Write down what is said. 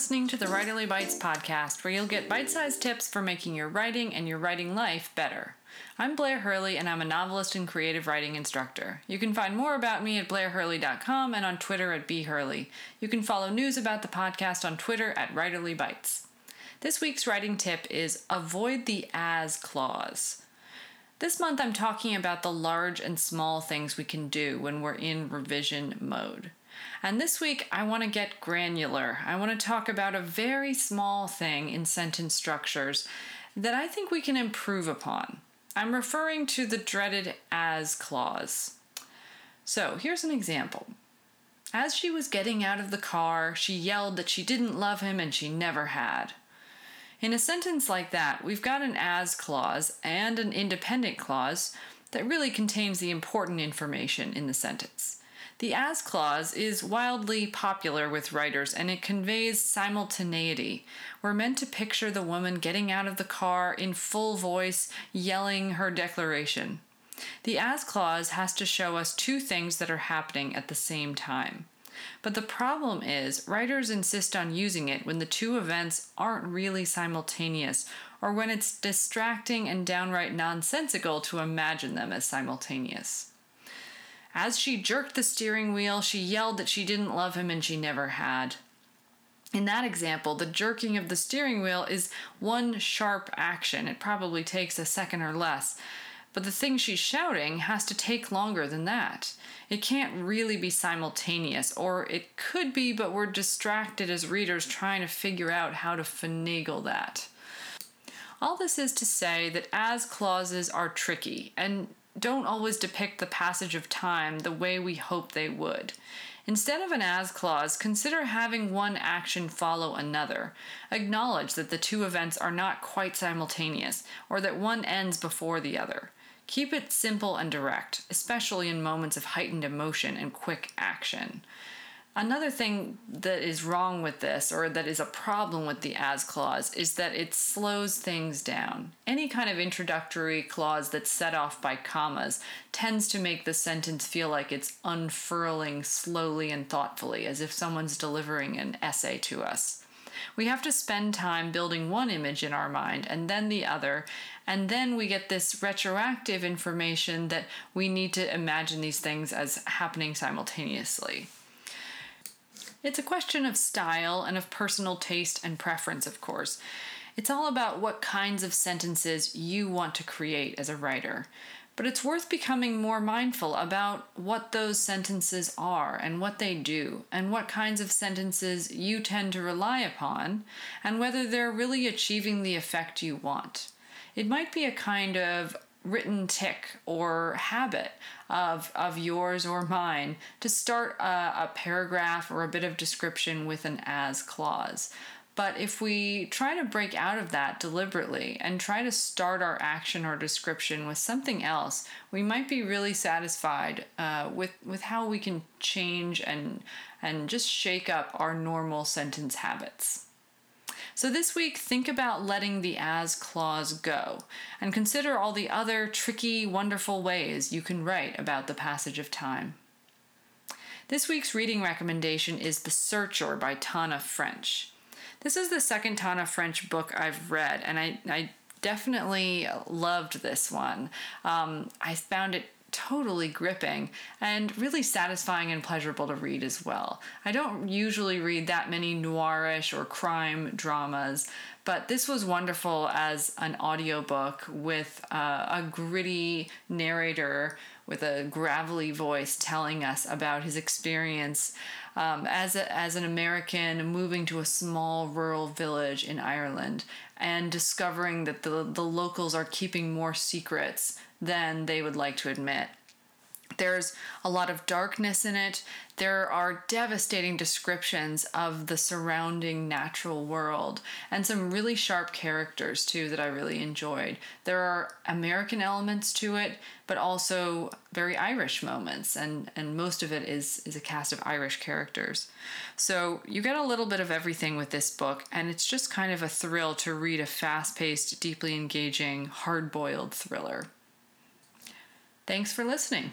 listening to the Writerly Bites podcast, where you'll get bite sized tips for making your writing and your writing life better. I'm Blair Hurley, and I'm a novelist and creative writing instructor. You can find more about me at blairhurley.com and on Twitter at bhurley. You can follow news about the podcast on Twitter at Writerly Bites. This week's writing tip is avoid the as clause. This month, I'm talking about the large and small things we can do when we're in revision mode. And this week, I want to get granular. I want to talk about a very small thing in sentence structures that I think we can improve upon. I'm referring to the dreaded as clause. So here's an example. As she was getting out of the car, she yelled that she didn't love him and she never had. In a sentence like that, we've got an as clause and an independent clause that really contains the important information in the sentence. The as clause is wildly popular with writers and it conveys simultaneity. We're meant to picture the woman getting out of the car in full voice, yelling her declaration. The as clause has to show us two things that are happening at the same time. But the problem is, writers insist on using it when the two events aren't really simultaneous, or when it's distracting and downright nonsensical to imagine them as simultaneous. As she jerked the steering wheel, she yelled that she didn't love him and she never had. In that example, the jerking of the steering wheel is one sharp action. It probably takes a second or less. But the thing she's shouting has to take longer than that. It can't really be simultaneous, or it could be, but we're distracted as readers trying to figure out how to finagle that. All this is to say that as clauses are tricky, and don't always depict the passage of time the way we hope they would. Instead of an as clause, consider having one action follow another. Acknowledge that the two events are not quite simultaneous, or that one ends before the other. Keep it simple and direct, especially in moments of heightened emotion and quick action. Another thing that is wrong with this, or that is a problem with the as clause, is that it slows things down. Any kind of introductory clause that's set off by commas tends to make the sentence feel like it's unfurling slowly and thoughtfully, as if someone's delivering an essay to us. We have to spend time building one image in our mind and then the other, and then we get this retroactive information that we need to imagine these things as happening simultaneously. It's a question of style and of personal taste and preference, of course. It's all about what kinds of sentences you want to create as a writer. But it's worth becoming more mindful about what those sentences are and what they do, and what kinds of sentences you tend to rely upon, and whether they're really achieving the effect you want. It might be a kind of written tic or habit of, of yours or mine to start a, a paragraph or a bit of description with an as clause. But if we try to break out of that deliberately and try to start our action or description with something else, we might be really satisfied uh, with, with how we can change and, and just shake up our normal sentence habits. So this week, think about letting the as clause go and consider all the other tricky, wonderful ways you can write about the passage of time. This week's reading recommendation is The Searcher by Tana French. This is the second Tana French book I've read, and I, I definitely loved this one. Um, I found it totally gripping and really satisfying and pleasurable to read as well. I don't usually read that many noirish or crime dramas, but this was wonderful as an audiobook with uh, a gritty narrator with a gravelly voice telling us about his experience um, as, a, as an American moving to a small rural village in Ireland and discovering that the, the locals are keeping more secrets than they would like to admit. There's a lot of darkness in it. There are devastating descriptions of the surrounding natural world and some really sharp characters too that I really enjoyed. There are American elements to it, but also very Irish moments and and most of it is is a cast of Irish characters. So you get a little bit of everything with this book and it's just kind of a thrill to read a fast-paced, deeply engaging, hard-boiled thriller. Thanks for listening.